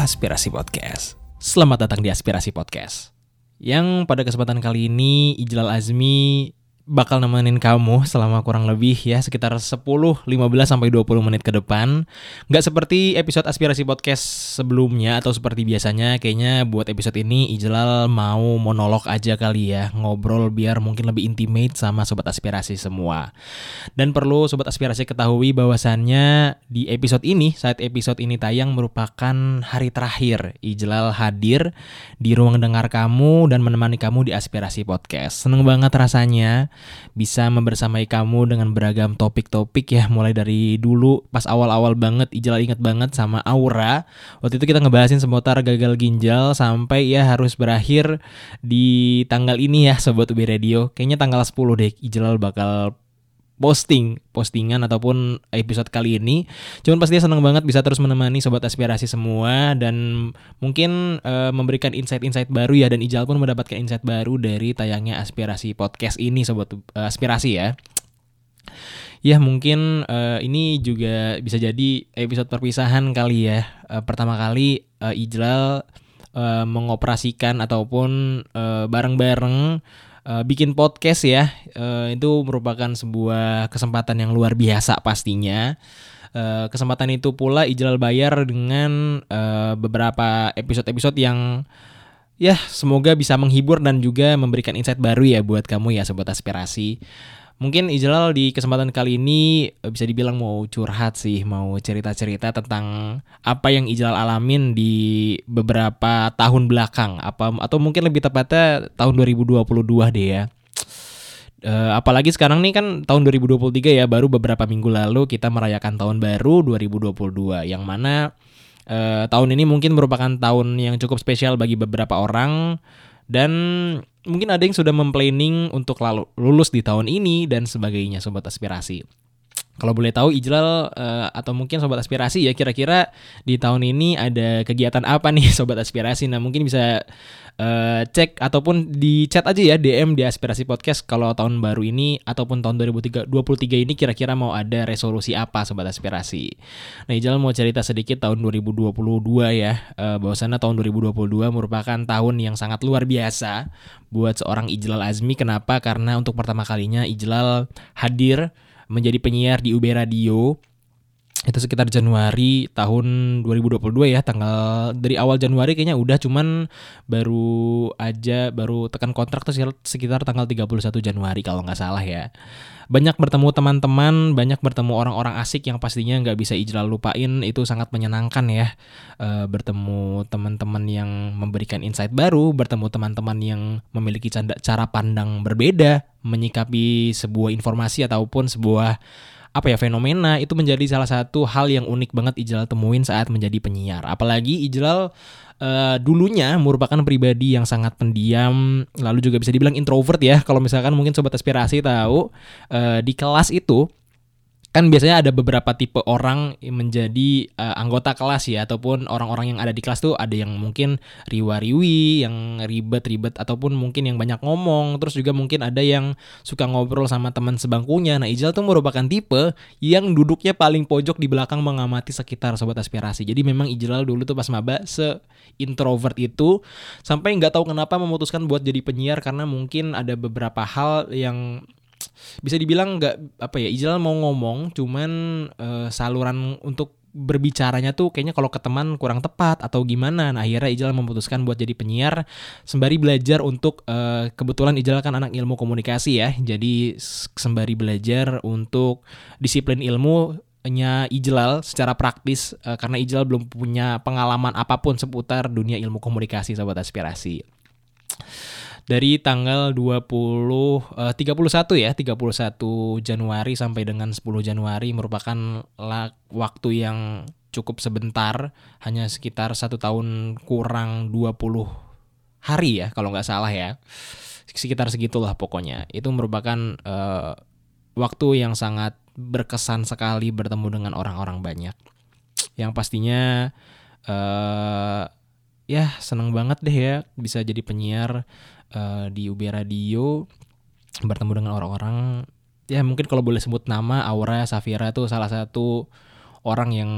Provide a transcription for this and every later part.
Aspirasi Podcast. Selamat datang di Aspirasi Podcast. Yang pada kesempatan kali ini Ijlal Azmi bakal nemenin kamu selama kurang lebih ya sekitar 10, 15 sampai 20 menit ke depan. Nggak seperti episode aspirasi podcast sebelumnya atau seperti biasanya kayaknya buat episode ini Ijlal mau monolog aja kali ya, ngobrol biar mungkin lebih intimate sama sobat aspirasi semua. Dan perlu sobat aspirasi ketahui bahwasannya di episode ini saat episode ini tayang merupakan hari terakhir Ijlal hadir di ruang dengar kamu dan menemani kamu di aspirasi podcast. Seneng banget rasanya bisa membersamai kamu dengan beragam topik-topik ya mulai dari dulu pas awal-awal banget Ijal inget banget sama Aura. Waktu itu kita ngebahasin seputar gagal ginjal sampai ya harus berakhir di tanggal ini ya Sobat UB Radio. Kayaknya tanggal 10 deh Ijal bakal posting postingan ataupun episode kali ini. Cuman pasti senang banget bisa terus menemani sobat aspirasi semua dan mungkin uh, memberikan insight-insight baru ya dan Ijal pun mendapatkan insight baru dari tayangnya aspirasi podcast ini sobat uh, aspirasi ya. Ya mungkin uh, ini juga bisa jadi episode perpisahan kali ya. Uh, pertama kali uh, Ijlal uh, mengoperasikan ataupun uh, bareng-bareng uh, bikin podcast ya uh, itu merupakan sebuah kesempatan yang luar biasa pastinya. Uh, kesempatan itu pula Ijlal bayar dengan uh, beberapa episode-episode yang ya semoga bisa menghibur dan juga memberikan insight baru ya buat kamu ya sobat aspirasi. Mungkin Ijlal di kesempatan kali ini eh, bisa dibilang mau curhat sih, mau cerita-cerita tentang apa yang Ijlal alamin di beberapa tahun belakang, apa atau mungkin lebih tepatnya tahun 2022 deh ya. Uh, apalagi sekarang nih kan tahun 2023 ya, baru beberapa minggu lalu kita merayakan tahun baru 2022 yang mana uh, tahun ini mungkin merupakan tahun yang cukup spesial bagi beberapa orang dan mungkin ada yang sudah memplanning untuk lalu lulus di tahun ini dan sebagainya sobat aspirasi. Kalau boleh tahu Ijlal uh, atau mungkin sobat aspirasi ya kira-kira di tahun ini ada kegiatan apa nih sobat aspirasi? Nah, mungkin bisa uh, cek ataupun di chat aja ya DM di aspirasi podcast kalau tahun baru ini ataupun tahun 2023 ini kira-kira mau ada resolusi apa sobat aspirasi. Nah, Ijlal mau cerita sedikit tahun 2022 ya. Uh, bahwasannya tahun 2022 merupakan tahun yang sangat luar biasa buat seorang Ijlal Azmi. Kenapa? Karena untuk pertama kalinya Ijlal hadir menjadi penyiar di UB Radio itu sekitar Januari tahun 2022 ya tanggal dari awal Januari kayaknya udah cuman baru aja baru tekan kontrak tuh sekitar tanggal 31 Januari kalau nggak salah ya. Banyak bertemu teman-teman banyak bertemu orang-orang asik yang pastinya nggak bisa Ijlal lupain itu sangat menyenangkan ya. E, bertemu teman-teman yang memberikan insight baru bertemu teman-teman yang memiliki cara pandang berbeda menyikapi sebuah informasi ataupun sebuah apa ya fenomena itu menjadi salah satu hal yang unik banget Ijlal temuin saat menjadi penyiar. Apalagi Ijlal uh, dulunya merupakan pribadi yang sangat pendiam, lalu juga bisa dibilang introvert ya. Kalau misalkan mungkin sobat aspirasi tahu uh, di kelas itu kan biasanya ada beberapa tipe orang yang menjadi uh, anggota kelas ya ataupun orang-orang yang ada di kelas tuh ada yang mungkin riwa-riwi, yang ribet-ribet ataupun mungkin yang banyak ngomong, terus juga mungkin ada yang suka ngobrol sama teman sebangkunya. Nah, Ijal tuh merupakan tipe yang duduknya paling pojok di belakang mengamati sekitar sobat aspirasi. Jadi memang Ijal dulu tuh pas maba se introvert itu sampai nggak tahu kenapa memutuskan buat jadi penyiar karena mungkin ada beberapa hal yang bisa dibilang nggak apa ya Ijal mau ngomong cuman uh, saluran untuk berbicaranya tuh kayaknya kalau ke teman kurang tepat atau gimana. Nah akhirnya Ijal memutuskan buat jadi penyiar sembari belajar untuk uh, kebetulan Ijal kan anak ilmu komunikasi ya. Jadi sembari belajar untuk disiplin ilmu nya Ijlal secara praktis uh, karena Ijlal belum punya pengalaman apa pun seputar dunia ilmu komunikasi sobat aspirasi dari tanggal 20 uh, 31 ya 31 Januari sampai dengan 10 Januari merupakan waktu yang cukup sebentar. Hanya sekitar satu tahun kurang 20 hari ya kalau nggak salah ya. Sekitar segitulah pokoknya. Itu merupakan uh, waktu yang sangat berkesan sekali bertemu dengan orang-orang banyak. Yang pastinya uh, ya seneng banget deh ya bisa jadi penyiar uh, di UB Radio bertemu dengan orang-orang. Ya mungkin kalau boleh sebut nama Aura Safira itu salah satu orang yang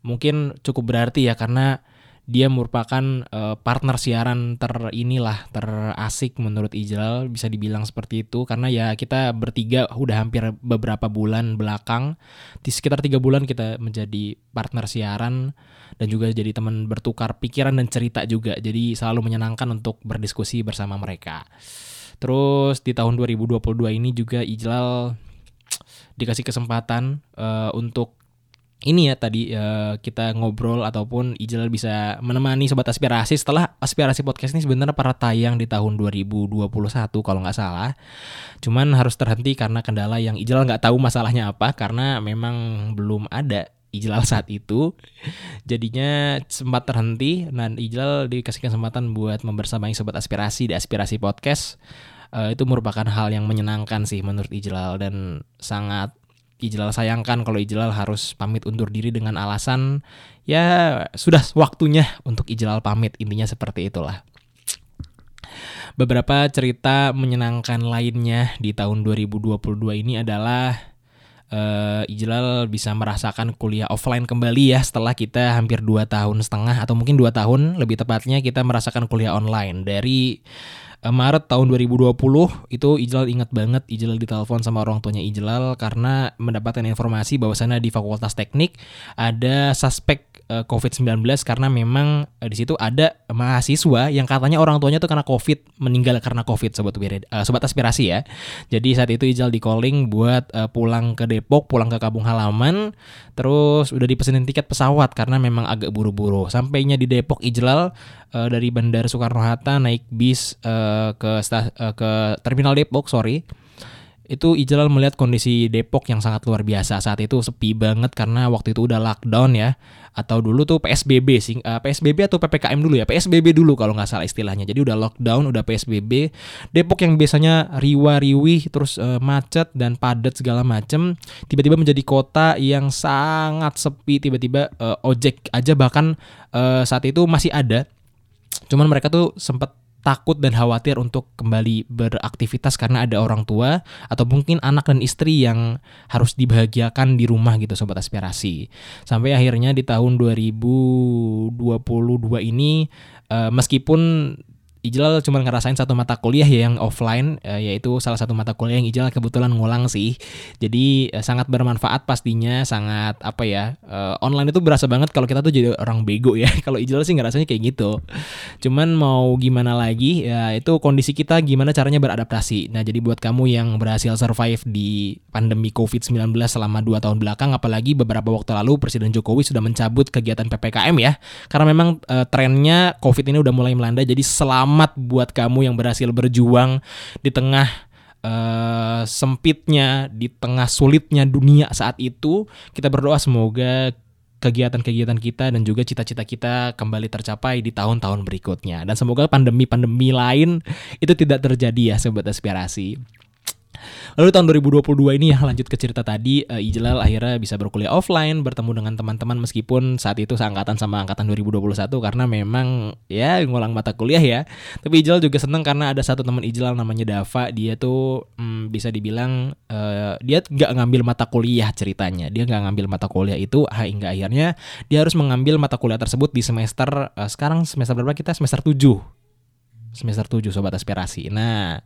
mungkin cukup berarti ya karena dia merupakan uh, partner siaran ter inilah terasik menurut Ijlal bisa dibilang seperti itu. Karena ya kita bertiga udah hampir beberapa bulan belakang. Di sekitar tiga bulan kita menjadi partner siaran dan juga jadi teman bertukar pikiran dan cerita juga. Jadi selalu menyenangkan untuk berdiskusi bersama mereka. Terus di tahun 2022 ini juga Ijlal dikasih kesempatan uh, untuk ini ya tadi uh, kita ngobrol ataupun Ijal bisa menemani sobat aspirasi setelah aspirasi podcast ini sebenarnya para tayang di tahun 2021 kalau nggak salah. Cuman harus terhenti karena kendala yang Ijal nggak tahu masalahnya apa karena memang belum ada Ijlal saat itu jadinya sempat terhenti dan Ijlal dikasih kesempatan buat membersamai sobat aspirasi di aspirasi podcast uh, itu merupakan hal yang menyenangkan sih menurut Ijlal dan sangat Ijlal sayangkan kalau Ijlal harus pamit undur diri dengan alasan ya sudah waktunya untuk Ijlal pamit intinya seperti itulah. Beberapa cerita menyenangkan lainnya di tahun 2022 ini adalah uh, Ijlal bisa merasakan kuliah offline kembali ya setelah kita hampir 2 tahun setengah atau mungkin 2 tahun lebih tepatnya kita merasakan kuliah online dari Maret tahun 2020 itu Ijlal ingat banget Ijlal ditelepon sama orang tuanya Ijlal karena mendapatkan informasi bahwa sana di Fakultas Teknik ada suspek eh, COVID-19 karena memang uh, di situ ada mahasiswa yang katanya orang tuanya tuh karena COVID meninggal karena COVID sobat uh, sobat aspirasi ya. Jadi saat itu Ijal di calling buat pulang ke Depok, pulang ke kampung halaman, terus udah dipesenin tiket pesawat karena memang agak buru-buru. Sampainya di Depok Ijlal uh, dari Bandara Soekarno Hatta naik bis uh, ke uh, ke terminal Depok, sorry. Itu Ijlal melihat kondisi Depok yang sangat luar biasa saat itu sepi banget karena waktu itu udah lockdown ya. Atau dulu tuh PSBB sih uh, PSBB atau PPKM dulu ya? PSBB dulu kalau nggak salah istilahnya. Jadi udah lockdown udah PSBB Depok yang biasanya riwa-riwih terus uh, macet dan padat segala macem tiba-tiba menjadi kota yang sangat sepi. Tiba-tiba uh, ojek aja bahkan uh, saat itu masih ada cuman mereka tuh sempat takut dan khawatir untuk kembali beraktivitas karena ada orang tua atau mungkin anak dan istri yang harus dibahagiakan di rumah gitu sobat aspirasi. Sampai akhirnya di tahun 2022 ini uh, meskipun Ijlal cuma ngerasain satu mata kuliah ya yang offline uh, yaitu salah satu mata kuliah yang Ijlal kebetulan ngulang sih. Jadi uh, sangat bermanfaat pastinya, sangat apa ya? Uh, online itu berasa banget kalau kita tuh jadi orang bego ya. kalau Ijlal sih ngerasanya kayak gitu. Cuman mau gimana lagi ya itu kondisi kita gimana caranya beradaptasi. Nah, jadi buat kamu yang berhasil survive di pandemi Covid-19 selama 2 tahun belakang apalagi beberapa waktu lalu Presiden Jokowi sudah mencabut kegiatan PPKM ya. Karena memang trennya Covid ini udah mulai melanda jadi selama selamat buat kamu yang berhasil berjuang di tengah uh, sempitnya, di tengah sulitnya dunia saat itu. Kita berdoa semoga kegiatan-kegiatan kita dan juga cita-cita kita kembali tercapai di tahun-tahun berikutnya. Dan semoga pandemi-pandemi lain itu tidak terjadi ya sobat aspirasi. Lalu tahun 2022 ini ya lanjut ke cerita tadi uh, Ijlal akhirnya bisa berkuliah offline bertemu dengan teman-teman meskipun saat itu seangkatan sama angkatan 2021 karena memang ya ngulang mata kuliah ya. Tapi Ijlal juga seneng karena ada satu teman Ijlal namanya Dava dia tuh hmm, bisa dibilang uh, dia nggak ngambil mata kuliah ceritanya. Dia nggak ngambil mata kuliah itu hingga akhirnya dia harus mengambil mata kuliah tersebut di semester uh, sekarang semester berapa kita semester 7 semester 7 sobat aspirasi. Nah,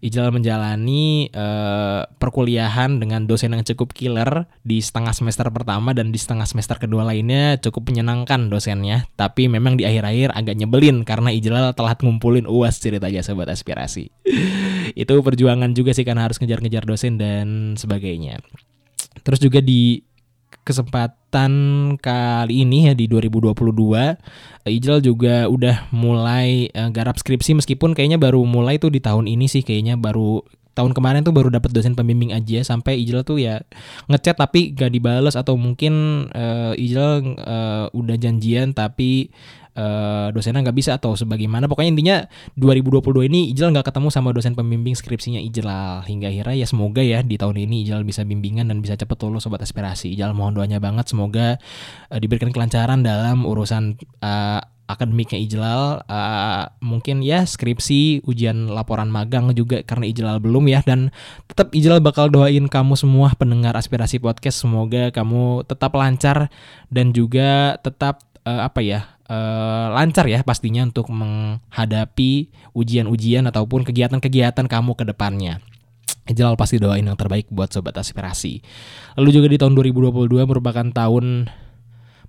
Ijal menjalani uh, perkuliahan dengan dosen yang cukup killer di setengah semester pertama dan di setengah semester kedua lainnya cukup menyenangkan dosennya. Tapi memang di akhir-akhir agak nyebelin karena Ijlal telah ngumpulin uas ceritanya sobat aspirasi. Itu perjuangan juga sih karena harus ngejar-ngejar dosen dan sebagainya. Terus juga di kesempatan kali ini ya di 2022 Ijal juga udah mulai uh, garap skripsi meskipun kayaknya baru mulai tuh di tahun ini sih kayaknya baru tahun kemarin tuh baru dapat dosen pembimbing aja sampai Ijal tuh ya ngechat tapi gak dibales atau mungkin uh, Ijal uh, udah janjian tapi uh, dosennya nggak bisa atau sebagaimana. Pokoknya intinya 2022 ini Ijal nggak ketemu sama dosen pembimbing skripsinya Ijal. Hingga akhirnya ya semoga ya di tahun ini Ijal bisa bimbingan dan bisa cepet lulus sobat aspirasi. Ijal mohon doanya banget semoga uh, diberikan kelancaran dalam urusan uh, akademiknya Ijlal uh, mungkin ya skripsi ujian laporan magang juga karena Ijlal belum ya dan tetap Ijlal bakal doain kamu semua pendengar aspirasi podcast semoga kamu tetap lancar dan juga tetap uh, apa ya uh, lancar ya pastinya untuk menghadapi ujian-ujian ataupun kegiatan-kegiatan kamu ke depannya. Jalal pasti doain yang terbaik buat sobat aspirasi. Lalu juga di tahun 2022 merupakan tahun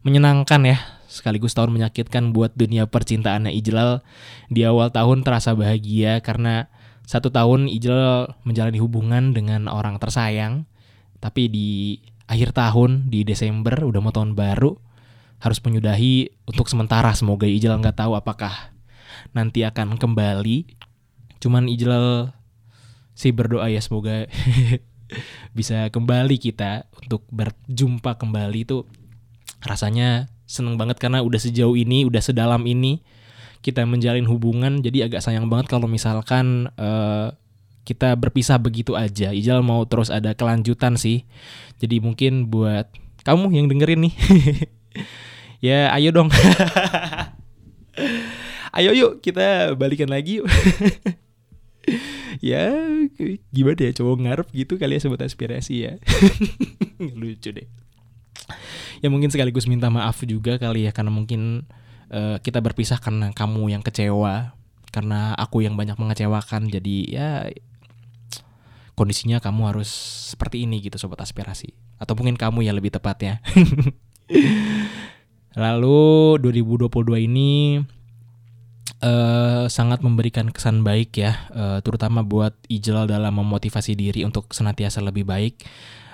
menyenangkan ya, sekaligus tahun menyakitkan buat dunia percintaannya Ijlal. Di awal tahun terasa bahagia karena satu tahun Ijlal menjalani hubungan dengan orang tersayang. Tapi di akhir tahun di Desember udah mau tahun baru harus menyudahi untuk sementara semoga Ijlal nggak tahu apakah nanti akan kembali. Cuman Ijlal sih berdoa ya semoga bisa kembali kita untuk berjumpa kembali itu rasanya seneng banget karena udah sejauh ini udah sedalam ini kita menjalin hubungan. Jadi agak sayang banget kalau misalkan uh, kita berpisah begitu aja. Ijal mau terus ada kelanjutan sih. Jadi mungkin buat kamu yang dengerin nih. Ya ayo dong. Ayo yuk kita balikan lagi ya gimana ya cowok ngarep gitu kali ya sobat aspirasi ya. Lucu deh ya mungkin sekaligus minta maaf juga kali ya karena mungkin uh, kita berpisah karena kamu yang kecewa karena aku yang banyak mengecewakan. Jadi ya kondisinya kamu harus seperti ini gitu sobat aspirasi. Atau mungkin kamu yang lebih tepatnya. Lalu 2022 ini uh, sangat memberikan kesan baik ya, uh, terutama buat Ijlal dalam memotivasi diri untuk senantiasa lebih baik,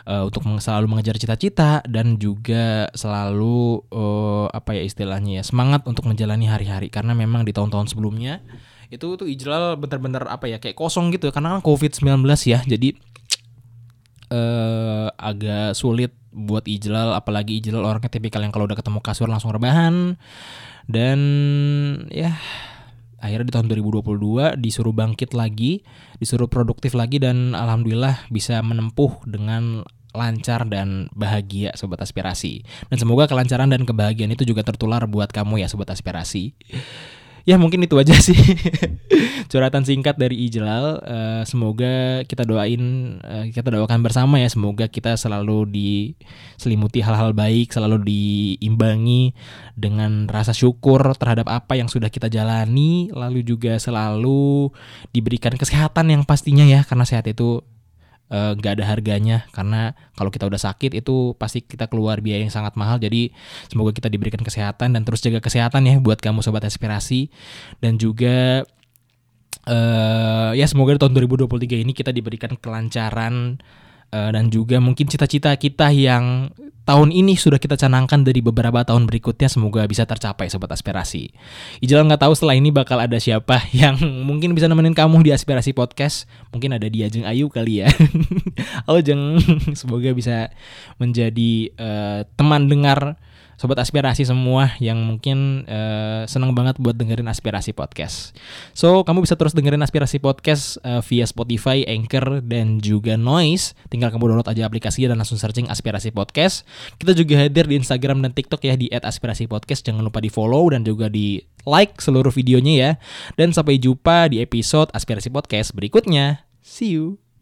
uh, untuk selalu mengejar cita-cita dan juga selalu uh, apa ya istilahnya ya semangat untuk menjalani hari-hari. Karena memang di tahun-tahun sebelumnya itu tuh Ijlal bener-bener apa ya kayak kosong gitu karena kan COVID-19 ya jadi uh, agak sulit buat Ijlal. Apalagi Ijlal orangnya tipikal yang kalau udah ketemu kasur langsung rebahan. Dan ya akhirnya di tahun 2022 disuruh bangkit lagi, disuruh produktif lagi dan alhamdulillah bisa menempuh dengan lancar dan bahagia sobat aspirasi. Dan semoga kelancaran dan kebahagiaan itu juga tertular buat kamu ya sobat aspirasi. Ya mungkin itu aja sih. Curhatan singkat dari Ijlal uh, semoga kita doain uh, kita doakan bersama ya. Semoga kita selalu diselimuti hal-hal baik selalu diimbangi dengan rasa syukur terhadap apa yang sudah kita jalani lalu juga selalu diberikan kesehatan yang pastinya ya karena sehat itu Eh, nggak uh, ada harganya. Karena kalau kita udah sakit itu pasti kita keluar biaya yang sangat mahal. Jadi semoga kita diberikan kesehatan dan terus jaga kesehatan ya buat kamu sobat aspirasi. Dan juga uh, ya semoga di tahun 2023 ini kita diberikan kelancaran uh, dan juga mungkin cita-cita kita yang tahun ini sudah kita canangkan dari beberapa tahun berikutnya semoga bisa tercapai sobat aspirasi. Ijal nggak tahu setelah ini bakal ada siapa yang mungkin bisa nemenin kamu di aspirasi podcast. Mungkin ada dia Jeng Ayu kali ya. oh Jeng, semoga bisa menjadi uh, teman dengar sobat aspirasi semua yang mungkin uh, senang banget buat dengerin aspirasi podcast. So, kamu bisa terus dengerin aspirasi podcast uh, via Spotify, Anchor, dan juga Noise. Tinggal kamu download aja aplikasinya dan langsung searching aspirasi podcast. Kita juga hadir di Instagram dan TikTok ya di @aspirasi podcast. Jangan lupa di follow dan juga di like seluruh videonya ya. Dan sampai jumpa di episode aspirasi podcast berikutnya. See you.